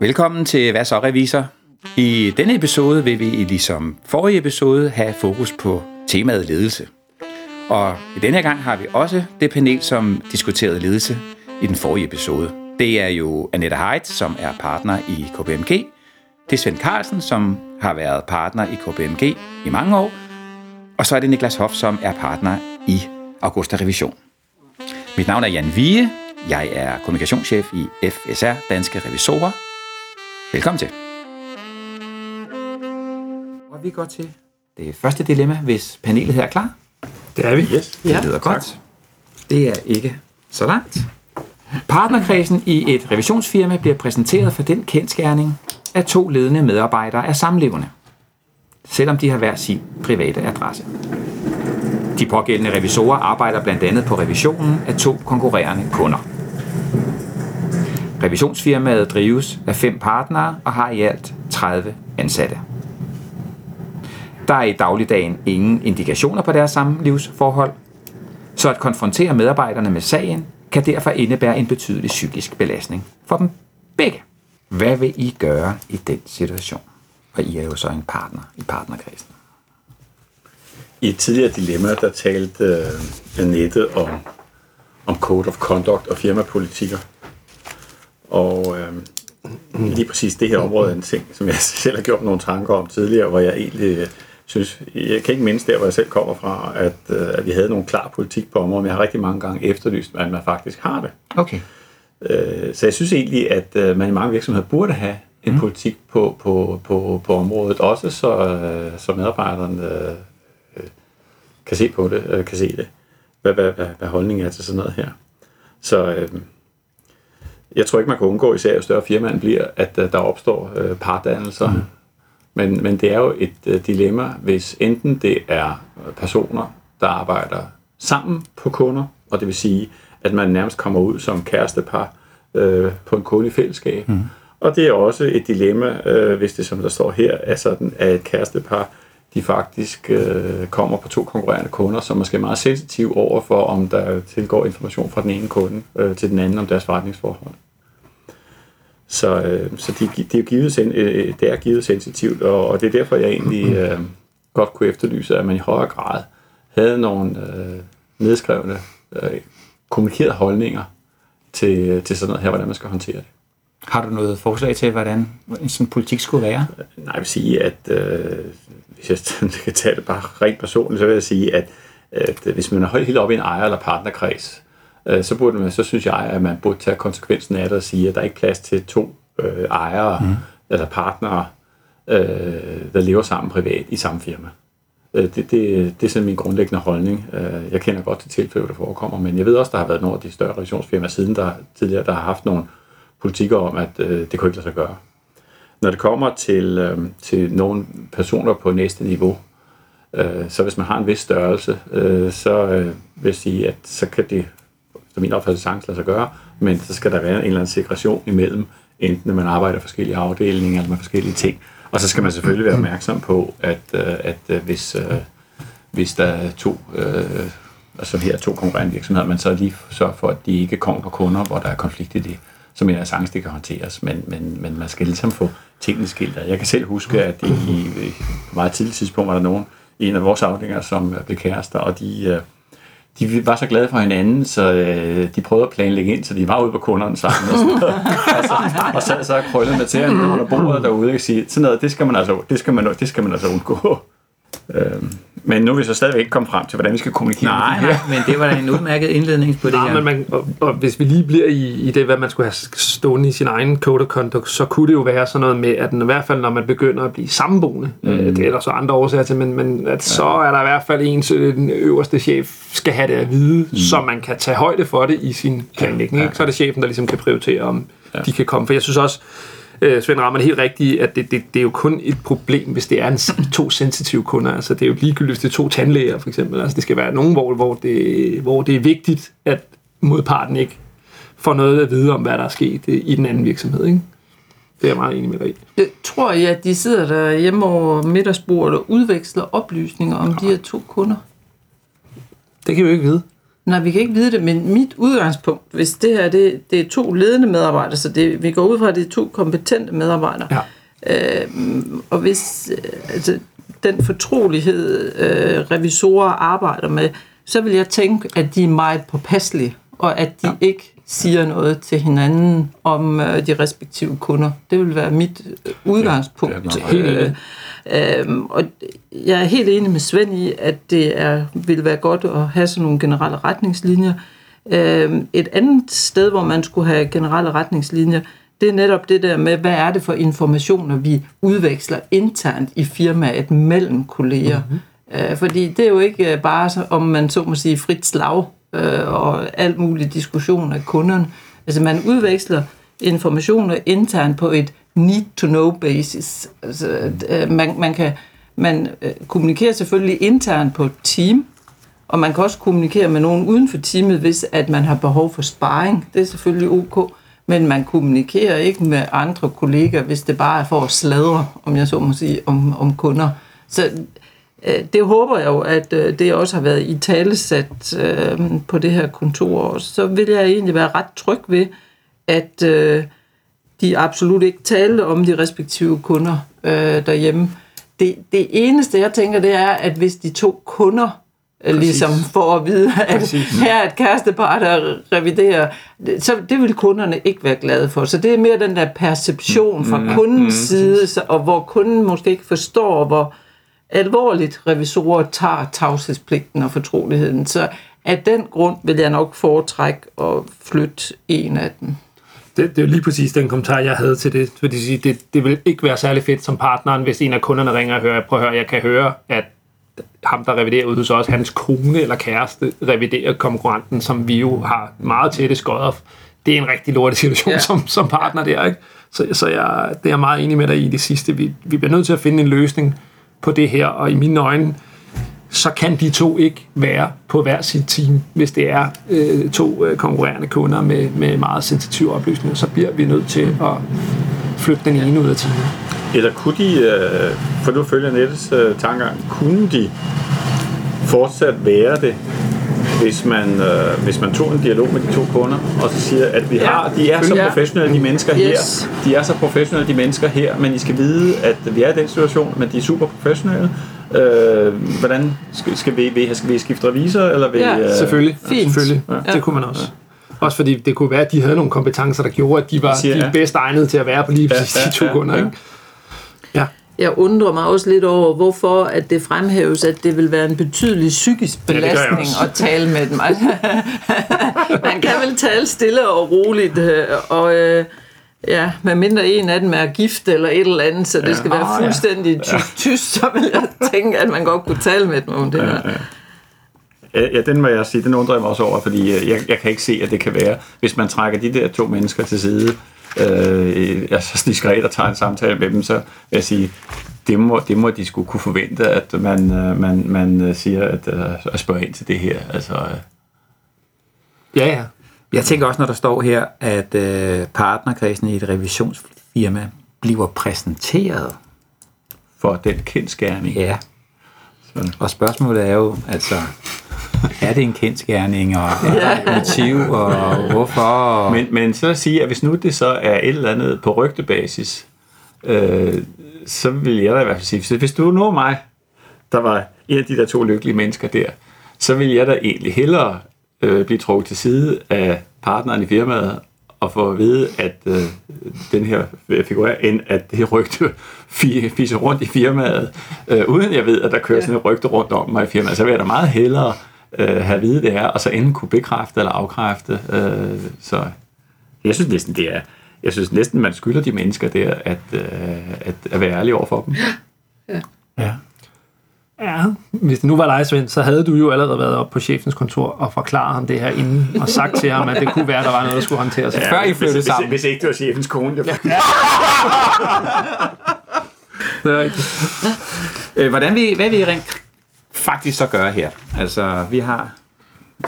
Velkommen til Hvad så revisor? I denne episode vil vi, ligesom forrige episode, have fokus på temaet ledelse. Og i denne gang har vi også det panel, som diskuterede ledelse i den forrige episode. Det er jo Annette Heidt, som er partner i KPMG. Det er Svend Carlsen, som har været partner i KPMG i mange år. Og så er det Niklas Hoff, som er partner i Augusta Revision. Mit navn er Jan Vige. Jeg er kommunikationschef i FSR Danske Revisorer. Velkommen til. Og vi går til det første dilemma, hvis panelet her er klar. Det er vi. Yes. Det lyder godt. Det er ikke så langt. Partnerkredsen i et revisionsfirma bliver præsenteret for den kendskærning, at to ledende medarbejdere er samlevende, selvom de har hver sin private adresse. De pågældende revisorer arbejder blandt andet på revisionen af to konkurrerende kunder. Revisionsfirmaet drives af fem partnere og har i alt 30 ansatte. Der er i dagligdagen ingen indikationer på deres samlivsforhold, så at konfrontere medarbejderne med sagen kan derfor indebære en betydelig psykisk belastning for dem begge. Hvad vil I gøre i den situation? Og I er jo så en partner i partnerkredsen. I et tidligere dilemma, der talte uh, Annette om, om code of conduct og firmapolitikker. Og uh, lige præcis det her område er en ting, som jeg selv har gjort nogle tanker om tidligere, hvor jeg egentlig uh, synes, jeg kan ikke mindst der, hvor jeg selv kommer fra, at, uh, at vi havde nogle klar politik på området, men jeg har rigtig mange gange efterlyst, at man faktisk har det. Okay. Øh, Så jeg synes egentlig, at øh, man i mange virksomheder burde have en Mm. politik på, på, på, på området, også så, øh, så medarbejderne øh, øh, kan se på det, øh, kan se det, hvad, hvad, hvad, hvad holdningen er til sådan noget her. Så øh, jeg tror ikke, man kan undgå, især jo større firmaen bliver, at øh, der opstår øh, pardannelser. Mm. Men, men det er jo et øh, dilemma, hvis enten det er personer, der arbejder sammen på kunder, og det vil sige, at man nærmest kommer ud som kærestepar øh, på en kunde i fællesskab. Mm. Og det er også et dilemma, øh, hvis det, som der står her, er sådan, at et kærestepar, de faktisk øh, kommer på to konkurrerende kunder, som måske er meget sensitive over for, om der tilgår information fra den ene kunde øh, til den anden om deres forretningsforhold. Så, øh, så de, det, er jo givet, sen- øh, det er givet sensitivt, og, og det er derfor, jeg egentlig øh, godt kunne efterlyse, at man i højere grad havde nogle øh, nedskrevne, øh, kommunikerede holdninger til, til sådan noget her, hvordan man skal håndtere det. Har du noget forslag til, hvordan en sådan politik skulle være? Nej, jeg vil sige, at øh, hvis jeg kan tage det bare rent personligt, så vil jeg sige, at, at hvis man er holdt helt op i en ejer- eller partnerkreds, øh, så, burde man, så synes jeg, at man burde tage konsekvensen af det og sige, at der er ikke plads til to øh, ejere mm. eller partnere, øh, der lever sammen privat i samme firma. Øh, det, det, det er sådan min grundlæggende holdning. Øh, jeg kender godt til tilfælde, der forekommer, men jeg ved også, der har været nogle af de større revisionsfirmaer siden der tidligere, der har haft nogle politikker om, at øh, det kunne ikke lade sig gøre. Når det kommer til, til nogle personer på næste niveau, så hvis man har en vis størrelse, så vil jeg sige, at så kan det, efter min opfattelse, sagtens lade sig gøre, men så skal der være en eller anden segregation imellem, enten at man arbejder i forskellige afdelinger eller med forskellige ting. Og så skal man selvfølgelig være opmærksom på, at, øh, at øh, hvis, øh, hvis der er to, øh, altså her er to konkurrerende virksomheder, man så lige sørger for, at de ikke kommer på kunder, hvor der er konflikt i det, så mener jeg sagtens, det kan håndteres, men, men, men man skal ligesom få tingene skilt ad. Jeg kan selv huske, at i, i meget tidligt tidspunkt var der nogen i en af vores afdelinger, som blev kærester, og de, øh, de var så glade for hinanden, så øh, de prøvede at planlægge ind, så de var ude på kunderne sammen. Og, sådan noget. og, så, og så og krøllede med til under bordet derude og sige, sådan noget, det skal man altså, det skal man, det skal man altså undgå. Øhm, men nu er vi så stadigvæk ikke kommet frem til, hvordan vi skal kommunikere. Nej, med nej, men det var da en udmærket indledning på det Nej, her. men man, og, og hvis vi lige bliver i, i det, hvad man skulle have stående i sin egen code of conduct, så kunne det jo være sådan noget med, at i hvert fald når man begynder at blive sammenboende, mm. øh, det er der så andre årsager til, men, men at ja. så er der i hvert fald en, øh, den øverste chef skal have det at vide, mm. så man kan tage højde for det i sin planlægning. Ja, ja. Så er det chefen, der ligesom kan prioritere, om ja. de kan komme. For jeg synes også, øh, Svend rammer det helt rigtigt, at det, det, det er jo kun et problem, hvis det er en, to sensitive kunder. Altså, det er jo ligegyldigt, hvis det er to tandlæger, for eksempel. Altså, det skal være nogen, hvor, hvor, det, hvor det er vigtigt, at modparten ikke får noget at vide om, hvad der er sket øh, i den anden virksomhed. Ikke? Det er jeg meget enig med dig i. Det, tror jeg, at de sidder der hjemme over middagsbordet og udveksler oplysninger om de her to kunder? Det kan vi jo ikke vide. Nej, vi kan ikke vide det, men mit udgangspunkt, hvis det her det, det er to ledende medarbejdere, så det, vi går ud fra, at det er to kompetente medarbejdere. Ja. Øh, og hvis øh, altså, den fortrolighed, øh, revisorer arbejder med, så vil jeg tænke, at de er meget påpasselige, og at de ja. ikke siger noget til hinanden om øh, de respektive kunder. Det vil være mit øh, udgangspunkt. Ja, det er Helt enig. Øhm, og jeg er helt enig med Svend i, at det er, vil være godt at have sådan nogle generelle retningslinjer. Øhm, et andet sted, hvor man skulle have generelle retningslinjer, det er netop det der med, hvad er det for informationer, vi udveksler internt i firmaet mellem kolleger. Mm-hmm. Øh, fordi det er jo ikke øh, bare, så, om man så må sige, frit slag øh, og alt muligt diskussion af kunderne. Altså man udveksler informationer internt på et need-to-know basis. Altså, øh, man, man kan man øh, kommunikerer selvfølgelig internt på et team, og man kan også kommunikere med nogen uden for teamet, hvis at man har behov for sparring. Det er selvfølgelig ok, men man kommunikerer ikke med andre kolleger, hvis det bare er for at sladre, om jeg så må sige, om, om kunder. Så det håber jeg jo, at øh, det også har været i talesat øh, på det her kontor. Og så vil jeg egentlig være ret tryg ved, at øh, de absolut ikke talte om de respektive kunder øh, derhjemme. Det, det eneste, jeg tænker, det er, at hvis de to kunder øh, ligesom får at vide, at Præcis. her er et kærestepar, der reviderer, så det vil kunderne ikke være glade for. Så det er mere den der perception fra kundens side, så, og hvor kunden måske ikke forstår, hvor alvorligt revisorer tager tavshedspligten og fortroligheden. Så af den grund vil jeg nok foretrække at flytte en af dem. Det, det er jo lige præcis den kommentar, jeg havde til det. Fordi det, det vil ikke være særlig fedt som partneren, hvis en af kunderne ringer og hører, prøv at høre, jeg kan høre, at ham, der reviderer ud hos os, hans kone eller kæreste reviderer konkurrenten, som vi jo har meget tætte skodder. Det er en rigtig lortig situation ja. som, som partner der, ikke? Så, så jeg, det er jeg meget enig med dig i det sidste. Vi, vi bliver nødt til at finde en løsning på det her, og i mine øjne, så kan de to ikke være på hver sit team, hvis det er øh, to øh, konkurrerende kunder med, med meget sensitive oplysninger. Så bliver vi nødt til at flytte den ene ud af teamet. Eller kunne de, øh, for nu følger Nettes øh, kunne de fortsat være det, hvis man, øh, hvis man tog en dialog med de to kunder, og så siger, at vi Ja. har, de er så Ja. professionelle, de mennesker Yes. her, de er så professionelle, de mennesker her, men I skal vide, at vi er i den situation, men de er super professionelle. Øh, hvordan skal, skal, vi, vil- skal vi skifte revisor, eller vil, Ja, øh, Selvfølgelig. Fint. Selvfølgelig. Ja. Ja. Det kunne man også. Også fordi det kunne være, at de havde nogle kompetencer, der gjorde, at de var Siger, de ja. bedst egnede til at være på lige Ja, præcis ja, de to ja, kunder. ja. Ikke? Ja. Jeg undrer mig også lidt over, hvorfor at det fremhæves, at det vil være en betydelig psykisk belastning også. at tale med dem. Man kan vel tale stille og roligt, øh, og øh, ja, medmindre en af dem er gift eller et eller andet, så det skal være ja. fuldstændig tyst, tyst, så vil jeg tænke, at man godt kunne tale med dem om det her. Ja, ja, den må jeg sige, den undrer jeg mig også over, fordi øh, jeg, jeg kan ikke se, at det kan være, hvis man trækker de der to mennesker til side, øh, altså diskret og tager en samtale med dem, så vil jeg sige, det må, det må de skulle kunne forvente, at man, øh, man, man øh, siger, at, øh, at spørge ind til det her. Altså, øh, Ja, ja. Jeg tænker også, når der står her, at øh, partnerkredsen i et revisionsfirma bliver præsenteret. for den kendskærning. Ja. Og spørgsmålet er jo, altså, er det en kendskærning, og er motiv, og hvorfor? Og... Men, men så at sige, at hvis nu det så er et eller andet på rygtebasis, øh, så vil jeg da i hvert fald sige, hvis du nu mig, der var en af de der to lykkelige mennesker der, så vil jeg da egentlig hellere øh, blive trukket til side af partneren i firmaet og få at vide, at øh, den her figurerer, end at det rygte fi- fiser rundt i firmaet, øh, uden jeg ved, at der kører sådan et rygte rundt om mig i firmaet. Så vil jeg da meget hellere øh, have at vide det her, og så enten kunne bekræfte eller afkræfte. Øh, så jeg synes næsten, det er, jeg synes næsten, man skylder de mennesker der, at, øh, at, at være ærlig over for dem. Ja. Ja, hvis det nu var dig, Svend, så havde du jo allerede været oppe på chefens kontor og forklaret ham det her inden, og sagt til ham, at det kunne være, at der var noget, der skulle håndteres. Ja. Før I flyttede hvis, sammen. Hvis, hvis ikke det var chefens kone, der Det er rigtigt. Øh, hvordan vi, hvad vi rent faktisk så gøre her? Altså, vi har...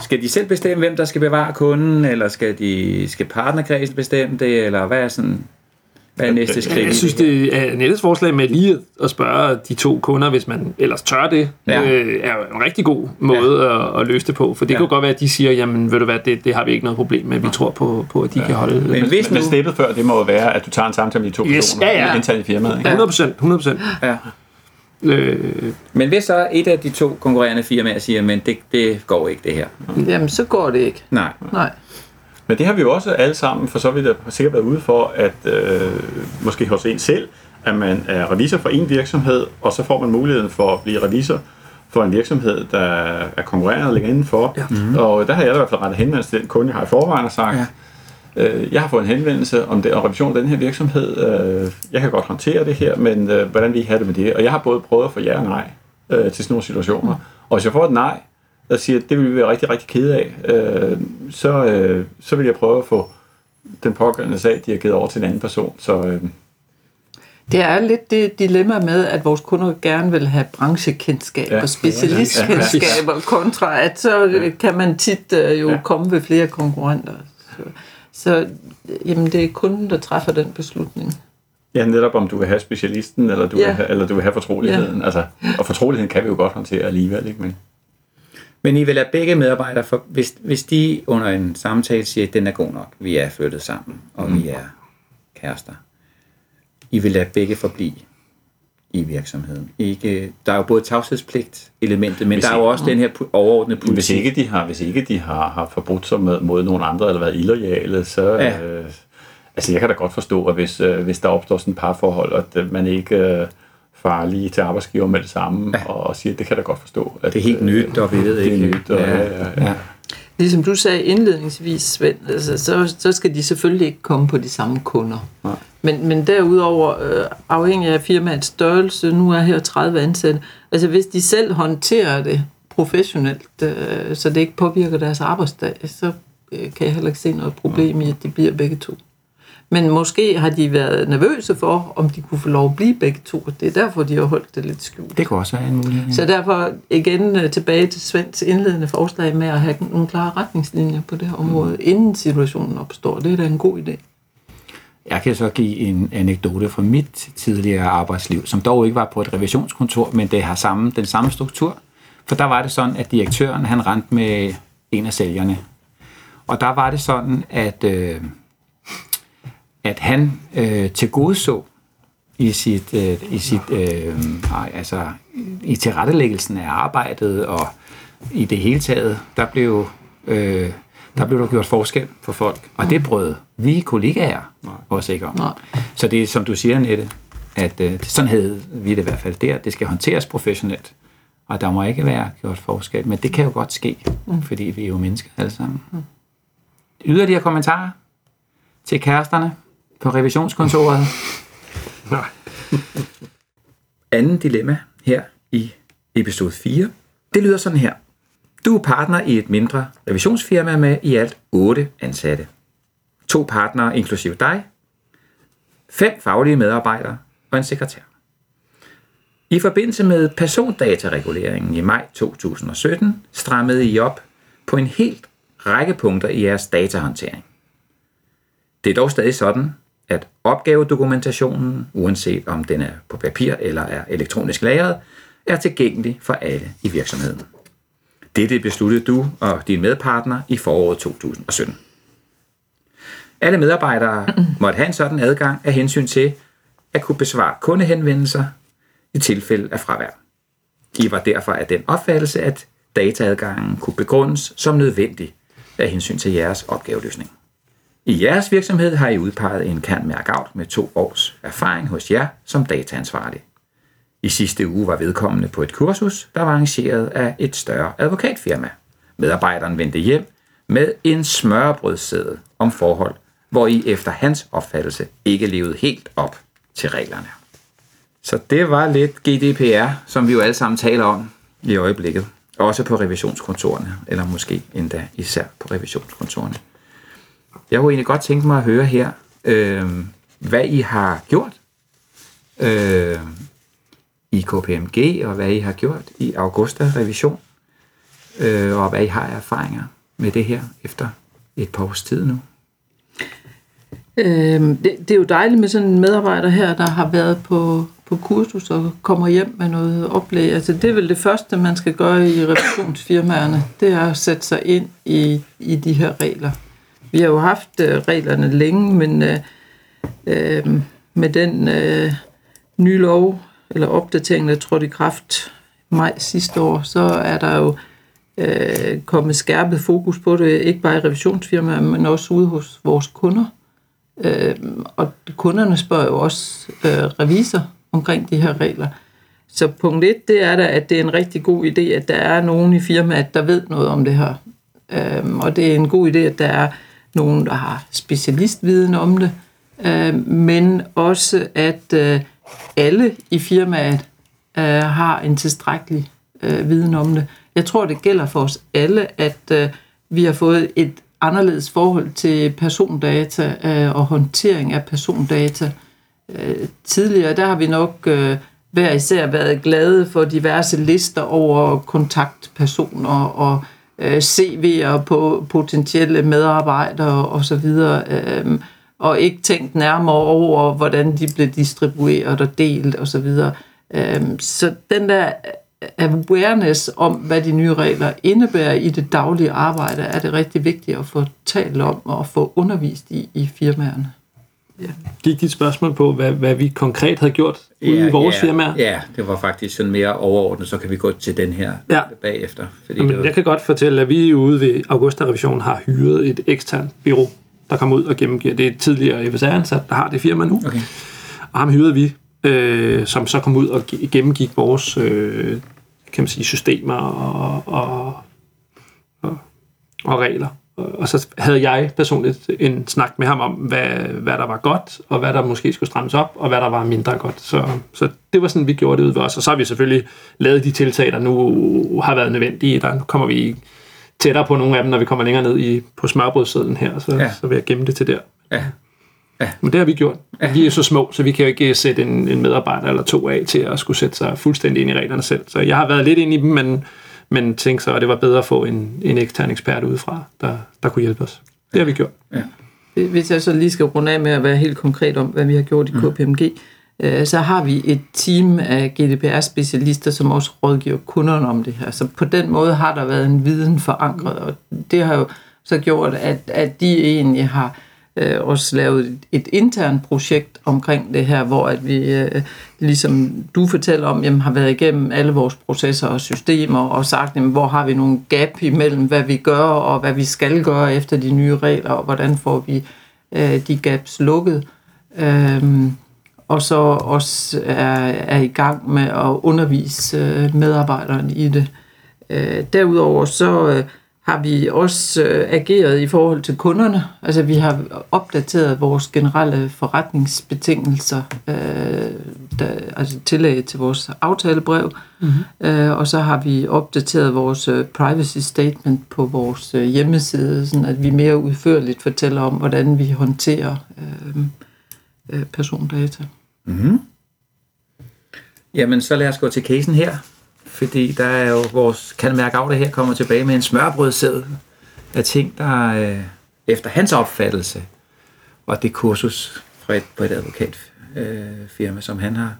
Skal de selv bestemme, hvem der skal bevare kunden, eller skal, de, skal partnerkredsen bestemme det, eller hvad er sådan... Hvad er næste skridt? Jeg synes, det er Nettes forslag med lige at spørge de to kunder, hvis man ellers tør det, Ja. øh, er en rigtig god måde ja. at, at løse det på. For det Ja. jo godt være, at de siger, jamen ved du hvad, det, det har vi ikke noget problem med. Vi tror på, på at de ja. kan holde... Men hvis nu... Men steppet før, det må jo være, at du tager en samtale med de to Yes, personer ja, ja. internt i firmaet. Ikke? 100 procent, 100 procent. Ja. Øh, Men hvis så et af de to konkurrerende firmaer siger, men det, det går ikke det her. Jamen, så går det ikke. Nej. Nej. Men det har vi jo også alle sammen for så vidt har sikkert været ude for, at øh, måske hos en selv, at man er revisor for en virksomhed, og så får man muligheden for at blive revisor for en virksomhed, der er konkurrerende og ligger indenfor. Ja. Mm-hmm. Og der har jeg da i hvert fald rettet henvendelse til den kunde, jeg har i forvejen og sagt, Ja. Ja. øh, jeg har fået en henvendelse om det, og revision af den her virksomhed. Øh, jeg kan godt håndtere det her, men øh, hvordan vil I have det med det? Og jeg har både prøvet at få ja og nej øh, til sådan nogle situationer. Og hvis jeg får et nej, der siger, at det vil vi være rigtig, rigtig kede af, øh, så, øh, så vil jeg prøve at få den pågældende sag, de har givet over til en anden person. Så øh, Det er lidt det dilemma med, at vores kunder gerne vil have branchekendskab Ja. og specialistkendskaber, kontra at så øh, kan man tit øh, jo Ja. komme ved flere konkurrenter. Så, så øh, jamen, det er kunden, der træffer den beslutning. ja, netop om du vil have specialisten, eller du, Ja. vil, have, eller du vil have fortroligheden. Ja. Altså, og fortroligheden kan vi jo godt håndtere alligevel, ikke? Men, Men I vil lade begge medarbejdere, for, hvis, hvis de under en samtale siger, at den er god nok, vi er flyttet sammen, og mm. vi er kærester, I vil lade begge forblive i virksomheden. Ikke, der er jo både tavshedspligt elementet, men Hvis der er jo ikke- også den her overordnede hvis politik. ikke de har, hvis ikke de har, har forbrudt sig med, mod nogen andre, eller været illoyale, så... Ja. Øh, altså, jeg kan da godt forstå, at hvis, øh, hvis der opstår sådan et parforhold, at man ikke øh, farer lige til arbejdsgiver med det samme, ja. og, siger, det kan jeg da godt forstå. At, Det er helt øh, nyt, og vi ved det er ikke. nyt, og, ja, ja, ja. ja. Ligesom du sagde indledningsvis, Svend, altså, så, så skal de selvfølgelig ikke komme på de samme kunder. Nej. Men, men derudover, øh, afhængig af firmaets størrelse, nu er her 30 ansatte, altså hvis de selv håndterer det professionelt, øh, så det ikke påvirker deres arbejdsdag, så øh, kan jeg heller ikke se noget problem i, at de bliver begge to. Men måske har de været nervøse for, om de kunne få lov at blive begge to. Det er derfor, de har holdt det lidt skjult. Det kunne også være en mulighed. Ja. Så derfor igen øh, tilbage til Svends indledende forslag med at have nogle klare retningslinjer på det her område, inden situationen opstår. Det er da en god idé. Jeg kan så give en anekdote fra mit tidligere arbejdsliv, som dog ikke var på et revisionskontor, men det har samme, den samme struktur. For der var det sådan, at direktøren han rendte med en af sælgerne. Og der var det sådan, at, øh, at han øh, til gode så i sit, øh, i sit øh, altså i tilrettelæggelsen af arbejdet og i det hele taget, der blev øh, der blev der gjort forskel for folk, og det brød vi kollegaer også ikke om. Så det er som du siger, Nette, at øh, sådan havde vi det i hvert fald der. Det skal håndteres professionelt, og der må ikke være gjort forskel, men det kan jo godt ske, mm. fordi vi er jo mennesker alle sammen. Mm. Yderligere kommentarer til kæresterne på revisionskontoret? nej. Anden dilemma her i episode 4. Det lyder sådan her. Du er partner i et mindre revisionsfirma med i alt 8 ansatte. To partnere inklusive dig. Fem faglige medarbejdere og en sekretær. I forbindelse med persondatareguleringen i maj 2017 strammede I op på en helt række punkter i jeres datahåndtering. Det er dog stadig sådan, at opgavedokumentationen, uanset om den er på papir eller er elektronisk lagret, er tilgængelig for alle i virksomheden. Dette besluttede du og din medpartner i foråret 2017. Alle medarbejdere måtte have en sådan adgang af hensyn til at kunne besvare kundehenvendelser i tilfælde af fravær. I var derfor af den opfattelse, at dataadgangen kunne begrundes som nødvendig af hensyn til jeres opgaveløsning. I jeres virksomhed har I udpeget en kan mærk med to års erfaring hos jer som dataansvarlig. I sidste uge var vedkommende på et kursus, der var arrangeret af et større advokatfirma. Medarbejderen vendte hjem med en smørbrødssæde om forhold, hvor I efter hans opfattelse ikke levede helt op til reglerne. Så det var lidt GDPR, som vi jo alle sammen taler om i øjeblikket. Også på revisionskontorerne, eller måske endda især på revisionskontorerne. Jeg kunne egentlig godt tænke mig at høre her, øh, hvad I har gjort øh, i KPMG, og hvad I har gjort i Augusta Revision, øh, og hvad I har af erfaringer med det her efter et par års tid nu. Øhm, det, det er jo dejligt med sådan en medarbejder her, der har været på, på kursus og kommer hjem med noget oplæg. Altså det er vel det første, man skal gøre i revisionsfirmaerne, det er at sætte sig ind i, i de her regler. Vi har jo haft øh, reglerne længe, men øh, øh, med den øh, nye lov, eller opdatering, der trådte i kraft maj sidste år, så er der jo øh, kommet skærpet fokus på det, ikke bare i revisionsfirmaer, men også ude hos vores kunder. Øh, og kunderne spørger jo også øh, revisor omkring de her regler. Så punkt et, det er da, at det er en rigtig god idé, at der er nogen i firmaet, der ved noget om det her. Øh, og det er en god idé, at der er nogen, der har specialistviden om det, øh, men også, at øh, alle i firmaet øh, har en tilstrækkelig øh, viden om det. Jeg tror, det gælder for os alle, at øh, vi har fået et anderledes forhold til persondata øh, og håndtering af persondata. Øh, tidligere, der har vi nok øh, hver især været glade for diverse lister over kontaktpersoner og øh, CV'er på potentielle medarbejdere osv., øh, og ikke tænkt nærmere over, hvordan de blev distribueret og delt osv. Øh, så den der awareness om, hvad de nye regler indebærer i det daglige arbejde, er det rigtig vigtigt at få talt om og få undervist i, i firmaerne. Ja. Gik dit spørgsmål på, hvad, hvad vi konkret havde gjort ude ja, i vores ja, firmaer? Ja, det var faktisk sådan mere overordnet, så kan vi gå til den her ja. bagefter. Fordi Jamen, det var... Jeg kan godt fortælle, at vi ude ved Augusta Revision har hyret et eksternt bureau, der kommer ud og gennemgiver. Det er et tidligere FSR-ansat, der har det firma nu. Okay. Og ham hyrede vi, øh, som så kom ud og gennemgik vores øh, kan man sige, systemer og, og, og, og regler. Og så havde jeg personligt en snak med ham om, hvad, hvad der var godt, og hvad der måske skulle strammes op, og hvad der var mindre godt. Så, så det var sådan, vi gjorde det ud ved os. Og så har vi selvfølgelig lavet de tiltag, der nu har været nødvendige. Der kommer vi tættere på nogle af dem, når vi kommer længere ned i, på smørbrødssedlen her, så, ja. så vil jeg gemme det til der. Ja. Ja. Men det har vi gjort. Ja. Vi er så små, så vi kan jo ikke sætte en, en medarbejder eller to af til at skulle sætte sig fuldstændig ind i reglerne selv. Så jeg har været lidt ind i dem, men, men tænkte så, at det var bedre at få en, en ekstern ekspert udefra, der, der kunne hjælpe os. Det har vi gjort. Ja. Hvis jeg så lige skal runde af med at være helt konkret om, hvad vi har gjort i KPMG, mm. så har vi et team af GDPR-specialister, som også rådgiver kunderne om det her. Så på den måde har der været en viden forankret, og det har jo så gjort, at, at de egentlig har øh, også lavet et, et internt projekt omkring det her, hvor at vi, øh, ligesom du fortæller om, jamen, har været igennem alle vores processer og systemer og sagt, jamen, hvor har vi nogle gap imellem, hvad vi gør og hvad vi skal gøre efter de nye regler, og hvordan får vi øh, de gaps lukket. Øhm, og så også er, er i gang med at undervise øh, medarbejderne i det. Øh, derudover så øh, har vi også øh, ageret i forhold til kunderne. Altså vi har opdateret vores generelle forretningsbetingelser, øh, der, altså tillæg til vores aftalebrev, mm-hmm. øh, og så har vi opdateret vores øh, privacy statement på vores øh, hjemmeside, sådan at vi mere udførligt fortæller om, hvordan vi håndterer øh, øh, persondata. Mm-hmm. Jamen, så lad os gå til casen her fordi der er jo vores kan mærke af det her kommer tilbage med en smørbrødsæd af ting, der øh, efter hans opfattelse og det kursus fra et, på et advokatfirma, øh, som han har,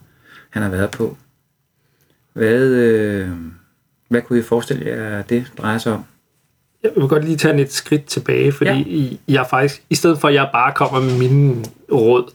han har været på. Hvad, øh, hvad kunne I forestille jer, det drejer sig om? Jeg vil godt lige tage et skridt tilbage, fordi ja. Jeg faktisk, i stedet for at jeg bare kommer med mine råd,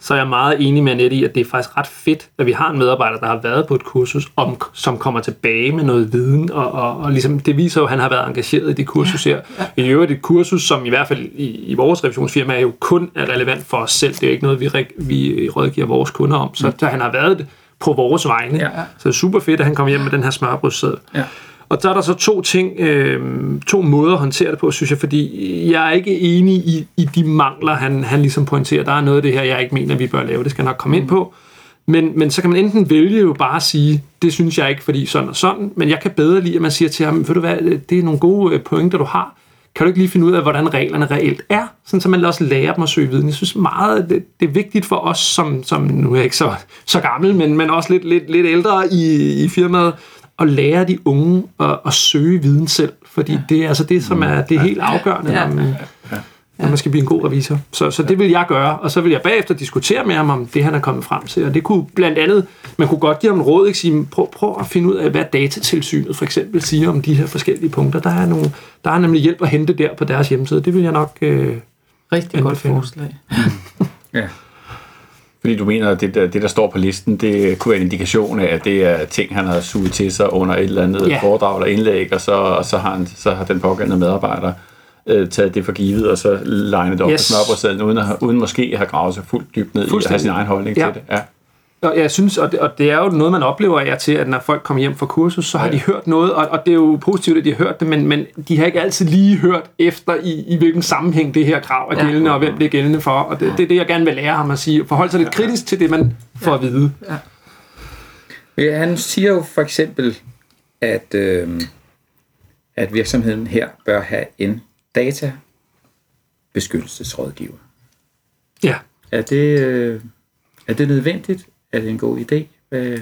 så er jeg meget enig med Annette i, at det er faktisk ret fedt, at vi har en medarbejder, der har været på et kursus, om, som kommer tilbage med noget viden, og, og, og ligesom, det viser jo, at han har været engageret i det kursus her. Ja, ja. I øvrigt et kursus, som i hvert fald i, i vores revisionsfirma er jo kun er relevant for os selv. Det er ikke noget, vi, vi rådgiver vores kunder om. Så, mm. så han har været på vores vegne. Ja, ja. Så det er super fedt, at han kommer hjem med den her smørbrødsseddel. Ja. Og så er der så to ting, øh, to måder at håndtere det på, synes jeg, fordi jeg er ikke enig i, i de mangler, han, han ligesom pointerer. Der er noget af det her, jeg ikke mener, vi bør lave. Det skal jeg nok komme ind på. Men, men så kan man enten vælge jo bare at sige, det synes jeg ikke, fordi sådan og sådan, men jeg kan bedre lide, at man siger til ham, ved du hvad, det er nogle gode øh, pointer, du har. Kan du ikke lige finde ud af, hvordan reglerne reelt er, sådan så man også lærer dem at søge viden. Jeg synes meget, det, det er vigtigt for os, som, som nu er jeg ikke så, så gammel, men, men også lidt, lidt, lidt ældre i, i firmaet, at lære de unge at, at søge viden selv, fordi ja. det er altså det, som er det er helt afgørende. Ja. Om, ja. når man skal blive en god revisor. Så, så det vil jeg gøre, og så vil jeg bagefter diskutere med ham om det, han er kommet frem til. Og det kunne blandt andet, man kunne godt give ham råd, ikke? Sige, prøv, prøv at finde ud af, hvad datatilsynet for eksempel siger om de her forskellige punkter. Der er, nogle, der er nemlig hjælp at hente der på deres hjemmeside. Det vil jeg nok... Øh, Rigtig godt forslag. ja. Fordi du mener, at det der, det, der står på listen, det kunne være en indikation af, at det er ting, han har suget til sig under et eller andet ja. foredrag eller indlæg, og så, og så, har, han, så har den pågældende medarbejder øh, taget det for givet, og så legnet det op yes. på smørbrødsæden, uden, at, uden måske at have gravet sig fuldt dybt ned i at have sin egen holdning ja. til det. Ja. Og jeg synes, og det, og det er jo noget, man oplever af til, at når folk kommer hjem fra kursus, så har ja. de hørt noget, og, og det er jo positivt, at de har hørt det, men, men de har ikke altid lige hørt efter, i, i hvilken sammenhæng det her krav er gældende, ja. og hvem det er gældende for. Og det, det er det, jeg gerne vil lære ham at sige. Forhold sig lidt kritisk til det, man får at vide. Ja. Ja, han siger jo for eksempel, at, øh, at virksomheden her bør have en databeskyttelsesrådgiver. Ja. Er det, øh, er det nødvendigt? Er det en god idé? Hvad,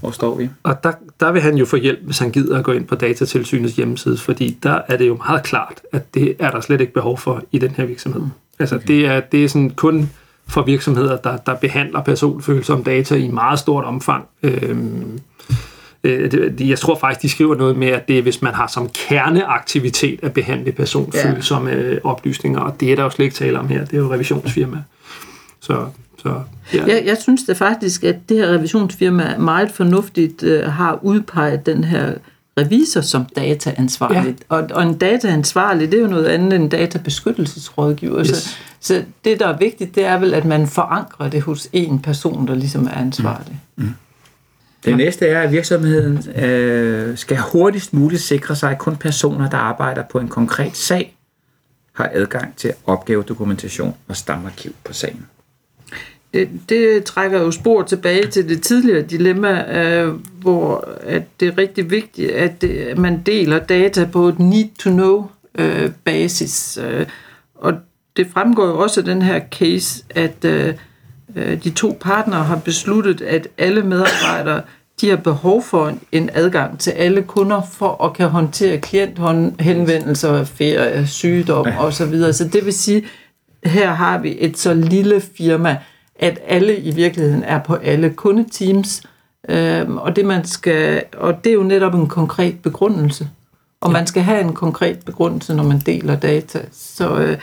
hvor står vi? Og der, der vil han jo få hjælp, hvis han gider at gå ind på datatilsynets hjemmeside, fordi der er det jo meget klart, at det er der slet ikke behov for i den her virksomhed. Altså okay. det, er, det er sådan kun for virksomheder, der, der behandler personfølsomme data i meget stort omfang. Øhm, øh, jeg tror faktisk, de skriver noget med, at det er, hvis man har som kerneaktivitet at behandle personfølsomme ja. oplysninger, og det er der jo slet ikke tale om her. Det er jo revisionsfirma. Så så, ja. jeg, jeg synes det faktisk, at det her revisionsfirma meget fornuftigt øh, har udpeget den her revisor som dataansvarlig. Ja. Og, og en dataansvarlig, det er jo noget andet end databeskyttelsesrådgiver. Yes. Så, så det, der er vigtigt, det er vel, at man forankrer det hos en person, der ligesom er ansvarlig. Mm. Mm. Det næste er, at virksomheden øh, skal hurtigst muligt sikre sig, at kun personer, der arbejder på en konkret sag, har adgang til opgavedokumentation og stamarkiv på sagen det, det trækker jo spor tilbage til det tidligere dilemma, øh, hvor at det er rigtig vigtigt, at, det, at man deler data på et need-to-know-basis. Øh, øh, og det fremgår jo også af den her case, at øh, øh, de to partnere har besluttet, at alle medarbejdere de har behov for en, adgang til alle kunder for at kan håndtere klienthenvendelser, ferie, sygdom ja. osv. Så det vil sige, her har vi et så lille firma, at alle i virkeligheden er på alle kundeteams, øh, og, det man skal, og det er jo netop en konkret begrundelse. Og ja. man skal have en konkret begrundelse, når man deler data. Så øh,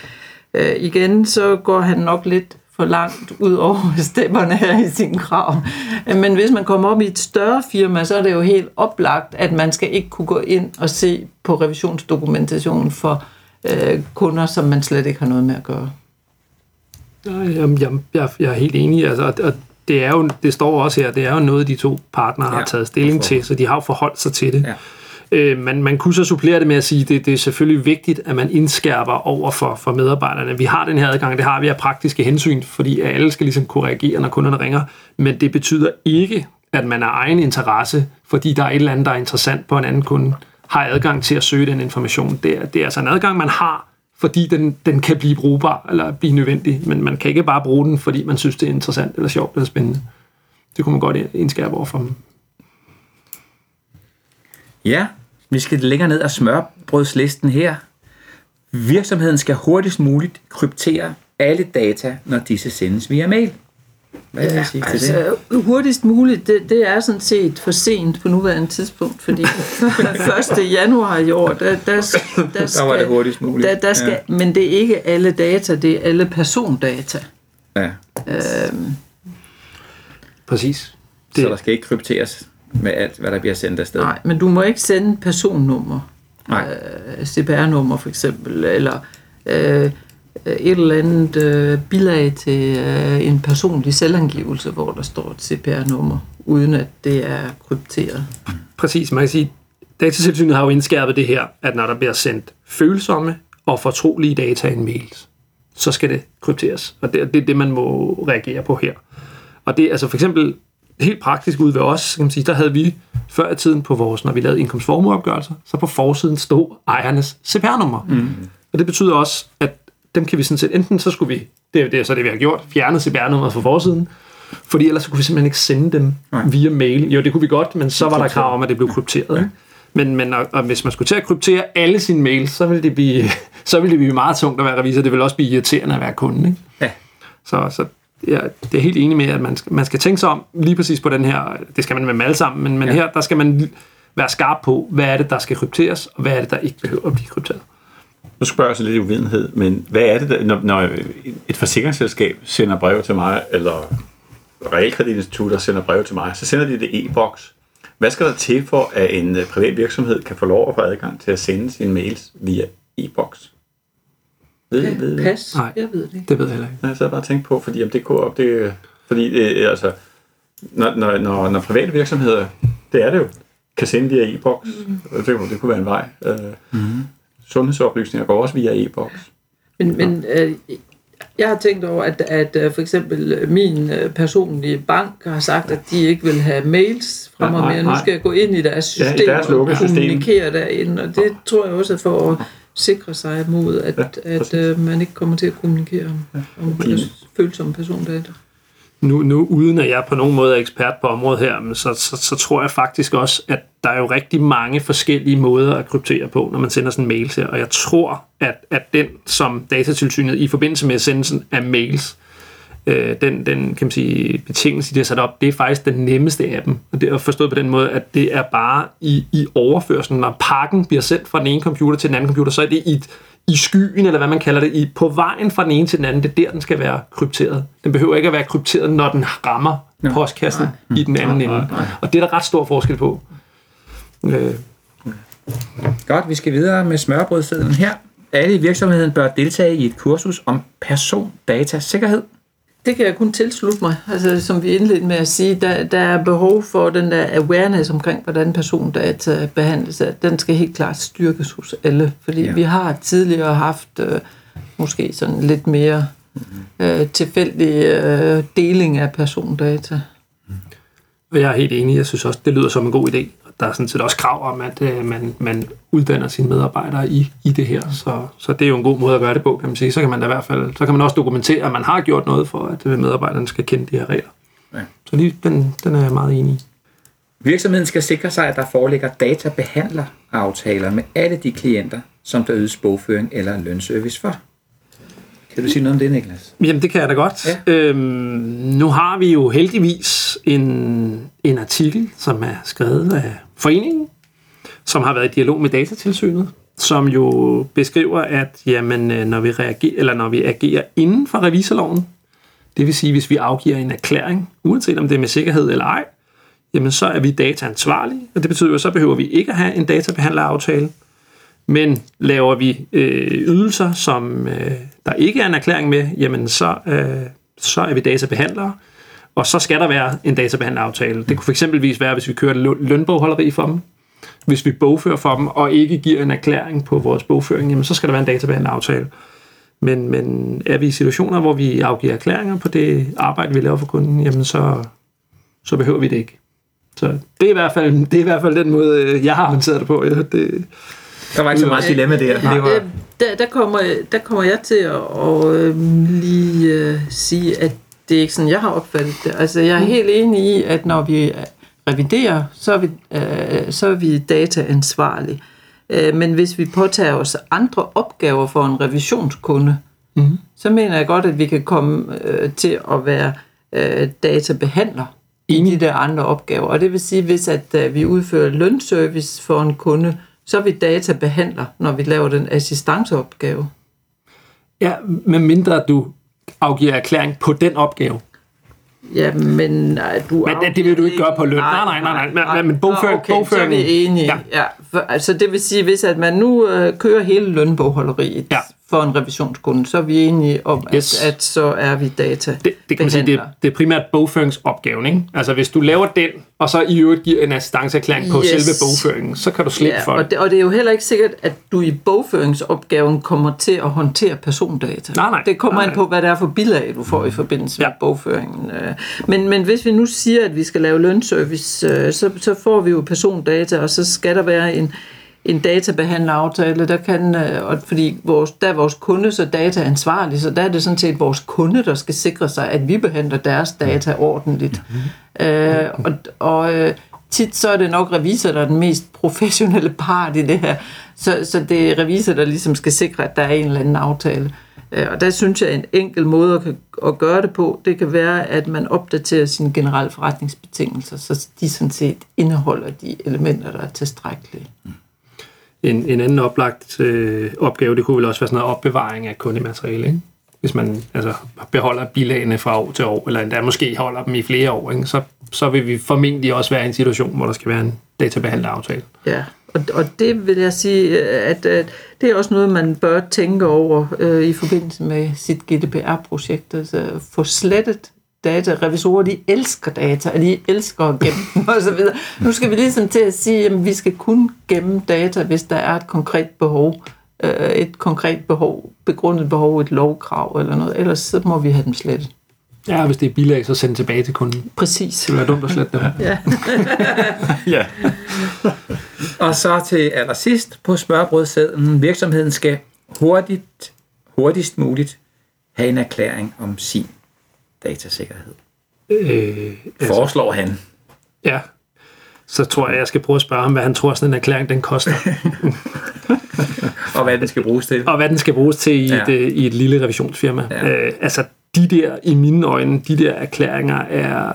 øh, igen, så går han nok lidt for langt ud over stemmerne her i sin krav. Men hvis man kommer op i et større firma, så er det jo helt oplagt, at man skal ikke kunne gå ind og se på revisionsdokumentationen for øh, kunder, som man slet ikke har noget med at gøre. Jamen, jeg, jeg, jeg er helt enig. Altså, og det, er jo, det står også her, det er jo noget, de to partnere ja, har taget stilling til, så de har jo forholdt sig til det. Ja. Øh, man, man kunne så supplere det med at sige, at det, det er selvfølgelig vigtigt, at man indskærper over for, for medarbejderne. Vi har den her adgang, det har vi af praktiske hensyn, fordi alle skal ligesom kunne reagere, når kunderne ringer. Men det betyder ikke, at man af egen interesse, fordi der er et eller andet, der er interessant på en anden kunde, har adgang til at søge den information. Det er, det er altså en adgang, man har, fordi den, den kan blive brugbar eller blive nødvendig, men man kan ikke bare bruge den, fordi man synes, det er interessant eller sjovt eller spændende. Det kunne man godt indskærpe over for dem. Ja, vi skal længere ned og smørbrødslisten her. Virksomheden skal hurtigst muligt kryptere alle data, når disse sendes via mail. Hvad ja, jeg sige til altså, det? Hurtigst muligt, det, det er sådan set for sent på nuværende tidspunkt, fordi 1. januar i år, der, der, der, skal, der var det hurtigst muligt. Der, der skal, ja. Men det er ikke alle data, det er alle persondata. Ja. Øhm. Præcis. Det. Så der skal ikke krypteres med alt, hvad der bliver sendt afsted? Nej, men du må ikke sende personnummer. Nej. Øh, CPR-nummer for eksempel, eller... Øh, et eller andet øh, bilag til øh, en personlig selvangivelse, hvor der står et CPR-nummer, uden at det er krypteret. Præcis, man kan sige, Datatilsynet har jo indskærpet det her, at når der bliver sendt følsomme og fortrolige data i en mail, så skal det krypteres. Og det, det er det, man må reagere på her. Og det er altså for eksempel helt praktisk ud ved os, kan man sige, der havde vi før i tiden på vores, når vi lavede indkomstformueopgørelser, så på forsiden stod ejernes CPR-nummer. Mm. Og det betyder også, at dem kan vi sådan set, enten så skulle vi, det er, det er så det, vi har gjort, fjernet CPR-nummeret fra forsiden, fordi ellers så kunne vi simpelthen ikke sende dem Nej. via mail. Jo, det kunne vi godt, men så var der krav om, at det blev krypteret. Ja. Men, men og, og hvis man skulle til at kryptere alle sine mails, så ville det blive, så ville det blive meget tungt at være revisor. Det ville også blive irriterende at være kunde. Ikke? Ja. Så, så ja, det er helt enig med, at man skal, man skal tænke sig om lige præcis på den her, det skal man med dem alle sammen, men, men ja. her, der skal man være skarp på, hvad er det, der skal krypteres, og hvad er det, der ikke behøver at blive krypteret. Nu spørger jeg så lidt i uvidenhed, men hvad er det, der, når, når et forsikringsselskab sender brev til mig, eller realkreditinstitutter sender brev til mig, så sender de det e-boks. Hvad skal der til for, at en øh, privat virksomhed kan få lov at få adgang til at sende sine mails via e-boks? Ved, Pa- ved, Pas? Nej. Jeg ved det ikke. Det ved jeg heller ikke. Nej, så jeg bare tænkt på, fordi om det går op, det, fordi øh, altså, når, når, når, når private virksomheder, det er det jo, kan sende via e-boks, mm. det, det kunne være en vej. Øh, mm. Sundhedsoplysninger går også via e-boks. Men, men øh, jeg har tænkt over, at, at øh, for eksempel øh, min øh, personlige bank har sagt, at de ikke vil have mails fra mig mere. Nu skal jeg gå ind i deres Ja, i system deres og system. kommunikere derinde, og det tror jeg også er for at sikre sig mod, at, Ja, at øh, man ikke kommer til at kommunikere om, om Fint. følsomme persondata. Nu, nu uden at jeg på nogen måde er ekspert på området her, men så, så, så tror jeg faktisk også, at der er jo rigtig mange forskellige måder at kryptere på, når man sender sådan en mail her. Og jeg tror, at, at den, som datatilsynet i forbindelse med sendelsen af mails, øh, den, den kan man sige, betingelse, de har sat op, det er faktisk den nemmeste af dem. Og det er forstået på den måde, at det er bare i, i overførselen, når pakken bliver sendt fra den ene computer til den anden computer, så er det i, i skyen, eller hvad man kalder det, i, på vejen fra den ene til den anden, det er der, den skal være krypteret. Den behøver ikke at være krypteret, når den rammer postkassen i den anden ende. Og det er der ret stor forskel på. Øh, Godt, vi skal videre med smørbrødsedlen her. Alle i virksomheden bør deltage i et kursus om persondatasikkerhed. Det kan jeg kun tilslutte mig. Altså, som vi indledte med at sige, der, der er behov for den der awareness omkring, hvordan persondata behandles. At Den skal helt klart styrkes hos alle. Fordi Ja. vi har tidligere haft øh, måske sådan lidt mere øh, tilfældig øh, deling af persondata. Og jeg er helt enig. Jeg synes også, det lyder som en god idé. Der er sådan set også krav om, at øh, man, man uddanner sine medarbejdere i, i det her. Så, så det er jo en god måde at gøre det på, kan man sige. Så kan man da i hvert fald, så kan man også dokumentere, at man har gjort noget for, at øh, medarbejderne skal kende de her regler. Ja. Så lige, den, den er jeg meget enig i. Virksomheden skal sikre sig, at der foreligger databehandleraftaler med alle de klienter, som der ydes bogføring eller lønservice for. Kan du sige noget om det, Niklas? Jamen, det kan jeg da godt. Ja. Øhm, nu har vi jo heldigvis en, en artikel, som er skrevet af foreningen, som har været i dialog med datatilsynet, som jo beskriver, at jamen, øh, når, vi reagerer, eller når vi agerer inden for revisorloven, det vil sige, hvis vi afgiver en erklæring, uanset om det er med sikkerhed eller ej, jamen så er vi dataansvarlige, og det betyder jo, så behøver vi ikke at have en databehandleraftale. Men laver vi øh, ydelser, som øh, der ikke er en erklæring med, jamen så, øh, så er vi databehandlere, og så skal der være en databehandleraftale. Det kunne fx være, hvis vi kører lønbogholderi for dem, hvis vi bogfører for dem, og ikke giver en erklæring på vores bogføring, jamen så skal der være en databehandleraftale. Men, men er vi i situationer, hvor vi afgiver erklæringer på det arbejde, vi laver for kunden, jamen så, så behøver vi det ikke. Så det er, i hvert fald, det er i hvert fald den måde, øh, jeg har håndteret det på. Ja, det, der var ikke så meget dilemma der. Det var, Øh, Der, der, kommer, der kommer jeg til at, at øh, lige øh, sige, at det er ikke sådan, jeg har opfattet det. Altså, jeg er helt enig i, at når vi reviderer, så er vi, øh, så er vi dataansvarlige. Øh, men hvis vi påtager os andre opgaver for en revisionskunde, Mhm. så mener jeg godt, at vi kan komme øh, til at være øh, databehandler i de der andre opgaver. Og det vil sige, hvis at øh, vi udfører lønservice for en kunde, så er vi databehandler, når vi laver den assistanceopgave. ja, med mindre du afgiver erklæring på den opgave. Ja, men nej, du Men det- det vil du ikke gøre på løn. Nej, nej, nej, nej. Men- men bogføring- okay, så er bogføring- vi enige. Ja. Ja. Ja, for, altså det vil sige, hvis at man nu øh, kører hele lønbogholderiet Ja. For en revisionskunde, så er vi enige om, Yes. at, at så er vi data. Det, det kan man sige, det, det er primært bogføringsopgaven. Ikke? Altså hvis du laver den, og så i øvrigt giver en assistanceerklæring på Yes. selve bogføringen, så kan du slippe Ja, for og det. det, og det er jo heller ikke sikkert, at du i bogføringsopgaven kommer til at håndtere persondata. Nej, nej. Det kommer Nej, an på, hvad det er for bilag, du får i forbindelse Ja. med bogføringen. øh. Men, men hvis vi nu siger, at vi skal lave lønservice, øh, så, så får vi jo persondata, og så skal der være en, en databehandleraftale, der kan, øh, og fordi vores, der er vores kunde så dataansvarlig, så der er det sådan set vores kunde, der skal sikre sig, at vi behandler deres data ordentligt. Øh, og og øh, tit så er det nok revisor, der er den mest professionelle part i det her. Så, så det er revisor, der ligesom skal sikre, at der er en eller anden aftale. Øh, Og der synes jeg, at en enkel måde at, at gøre det på, det kan være, at man opdaterer sine generelle forretningsbetingelser, så de sådan set indeholder de elementer, der er tilstrækkelige. En, en anden oplagt øh, opgave, det kunne vel også være sådan noget opbevaring af kundemateriale, ikke? Hvis man altså, beholder bilagene fra år til år, eller endda måske holder dem i flere år, ikke? Så, så vil vi formentlig også være i en situation, hvor der skal være en databehandleraftale. Ja, og, og det vil jeg sige, øh, at, at det er også noget, man bør tænke over øh, i forbindelse med sit GDPR-projekt. Altså få slettet data. Revisorer, de elsker data, og de elsker at gemme dem osv. Nu skal vi ligesom til at sige, at vi skal kun gemme data, hvis der er et konkret behov. Øh, et konkret behov, begrundet behov, et lovkrav eller noget. Ellers så må vi have dem slettet. Ja, hvis det er bilag, så send tilbage til kunden. Præcis. Det vil være dumt at slette dem. Ja. Ja. Og så til allersidst på smørbrødsedlen. Virksomheden skal hurtigt, hurtigst muligt have en erklæring om sin datasikkerhed. Øh, altså, Foreslår han. ja. Så tror jeg, jeg skal prøve at spørge ham, hvad han tror, sådan en erklæring den koster. Og hvad den skal bruges til. og hvad den skal bruges til i, Ja. et, øh, i et lille revisionsfirma. Ja. Øh, altså, de der, i mine øjne, de der erklæringer er,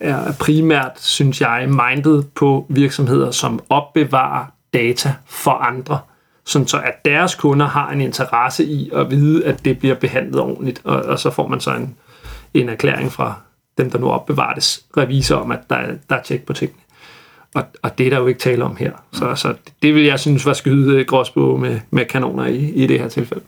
er primært, synes jeg, mindet på virksomheder, som opbevarer data for andre, sådan så at deres kunder har en interesse i at vide, at det bliver behandlet ordentligt, og, og så får man så en, en erklæring fra dem, der nu opbevares revisor om, at der, er- der er tjek på tingene. Og, og det er der jo ikke tale om her. Så, så det vil jeg synes var skyde øh, gråsbog med, med kanoner i, i det her tilfælde.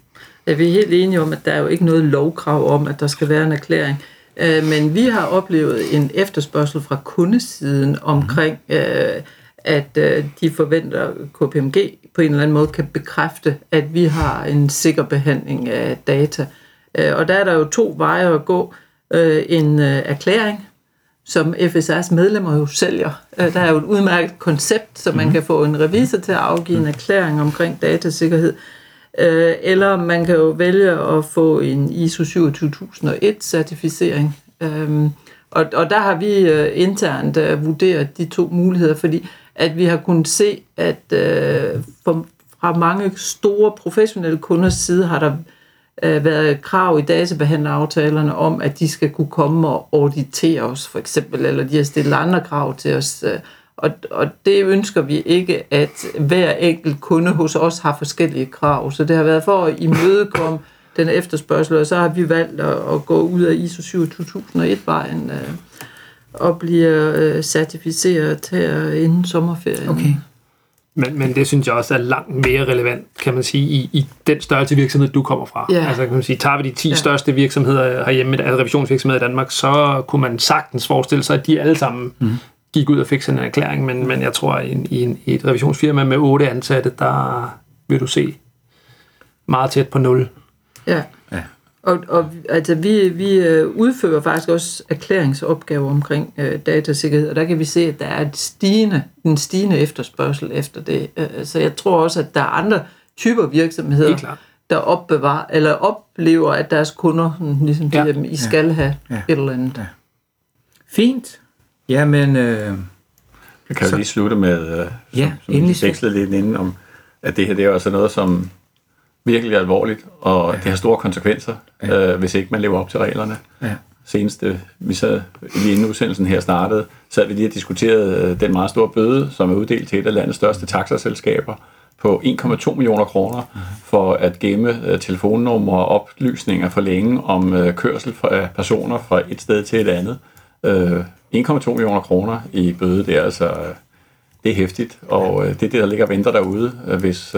Ja, vi er helt enige om, at der er jo ikke noget lovkrav om, at der skal være en erklæring. Øh, Men vi har oplevet en efterspørgsel fra kundesiden omkring, øh, at øh, de forventer, at KPMG på en eller anden måde kan bekræfte, at vi har en sikker behandling af data. Øh, Og der er der jo to veje at gå. Øh, En øh, erklæring, som FSR's medlemmer jo sælger. Øh, Der er jo et udmærket koncept, så man kan få en revisor til at afgive en erklæring omkring datasikkerhed. Øh, Eller man kan jo vælge at få en ISO 27001-certificering. Øhm, Og, og der har vi øh, internt øh, vurderet de to muligheder, fordi at vi har kunnet se, at øh, for, fra mange store professionelle kunders side har der øh, været krav i databehandleraftalerne om, at de skal kunne komme og auditere os, for eksempel, eller de har stillet andre krav til os. øh, Og, og det ønsker vi ikke, at hver enkelt kunde hos os har forskellige krav. Så det har været for at imødekomme den efterspørgsel, og så har vi valgt at, at gå ud af ISO 27001-vejen øh, og blive øh, certificeret her inden sommerferien. Okay. Men, men det synes jeg også er langt mere relevant, kan man sige, i, i den størrelse virksomhed, du kommer fra. Ja. Altså kan man sige, tager vi de 10 Ja. ja. største virksomheder herhjemme, altså revisionsvirksomheder i Danmark, så kunne man sagtens forestille sig, at de alle sammen mm. gik ud og fik sådan en erklæring, men, men jeg tror, at i, en, i, en, i et revisionsfirma med otte ansatte, der vil du se meget tæt på nul. Ja. Ja. Og, og altså, vi, vi øh, udfører faktisk også erklæringsopgaver omkring øh, datasikkerhed, og der kan vi se, at der er et stigende, en stigende efterspørgsel efter det. Øh, så jeg tror også, at der er andre typer virksomheder, der opbevarer, eller oplever, at deres kunder ligesom Ja. ja. dem, I skal have Ja. ja. et eller andet. Ja. Fint. Jamen, øh, Jeg kan Så- jo lige slutte med, øh, Ja, som, som endelig vi vekslede lidt inden om, at det her det er jo altså noget, som virkelig alvorligt, og ja. det har store konsekvenser, ja. øh, hvis ikke man lever op til reglerne. ja. Senest, øh, vi sad lige inden udsendelsen her startede, sad vi lige og diskuterede øh, den meget store bøde, som er uddelt til et af landets største taxaselskaber på 1,2 millioner kroner for at gemme øh, telefonnumre og oplysninger for længe om kørsel af personer fra et sted til et andet. Øh, 1,2 millioner kroner i bøde, det er altså det er hæftigt, og det er det, der ligger og venter derude, hvis,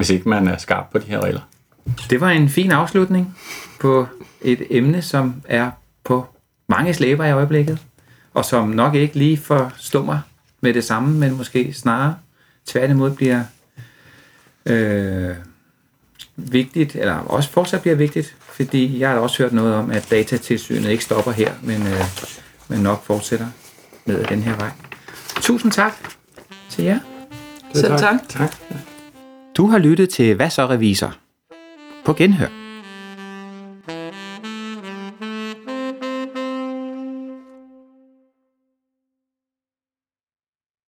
hvis ikke man er skarp på de her regler. Det var en fin afslutning på et emne, som er på mange slæber i øjeblikket, og som nok ikke lige forstummer med det samme, men måske snarere tværtimod bliver øh, vigtigt, eller også fortsat bliver vigtigt, fordi jeg har også hørt noget om, at datatilsynet ikke stopper her, men, øh, men nok fortsætter ned ad den her vej. Tusind tak til jer. Selv tak. Tak. Du har lyttet til Hvad så revisor? På genhør.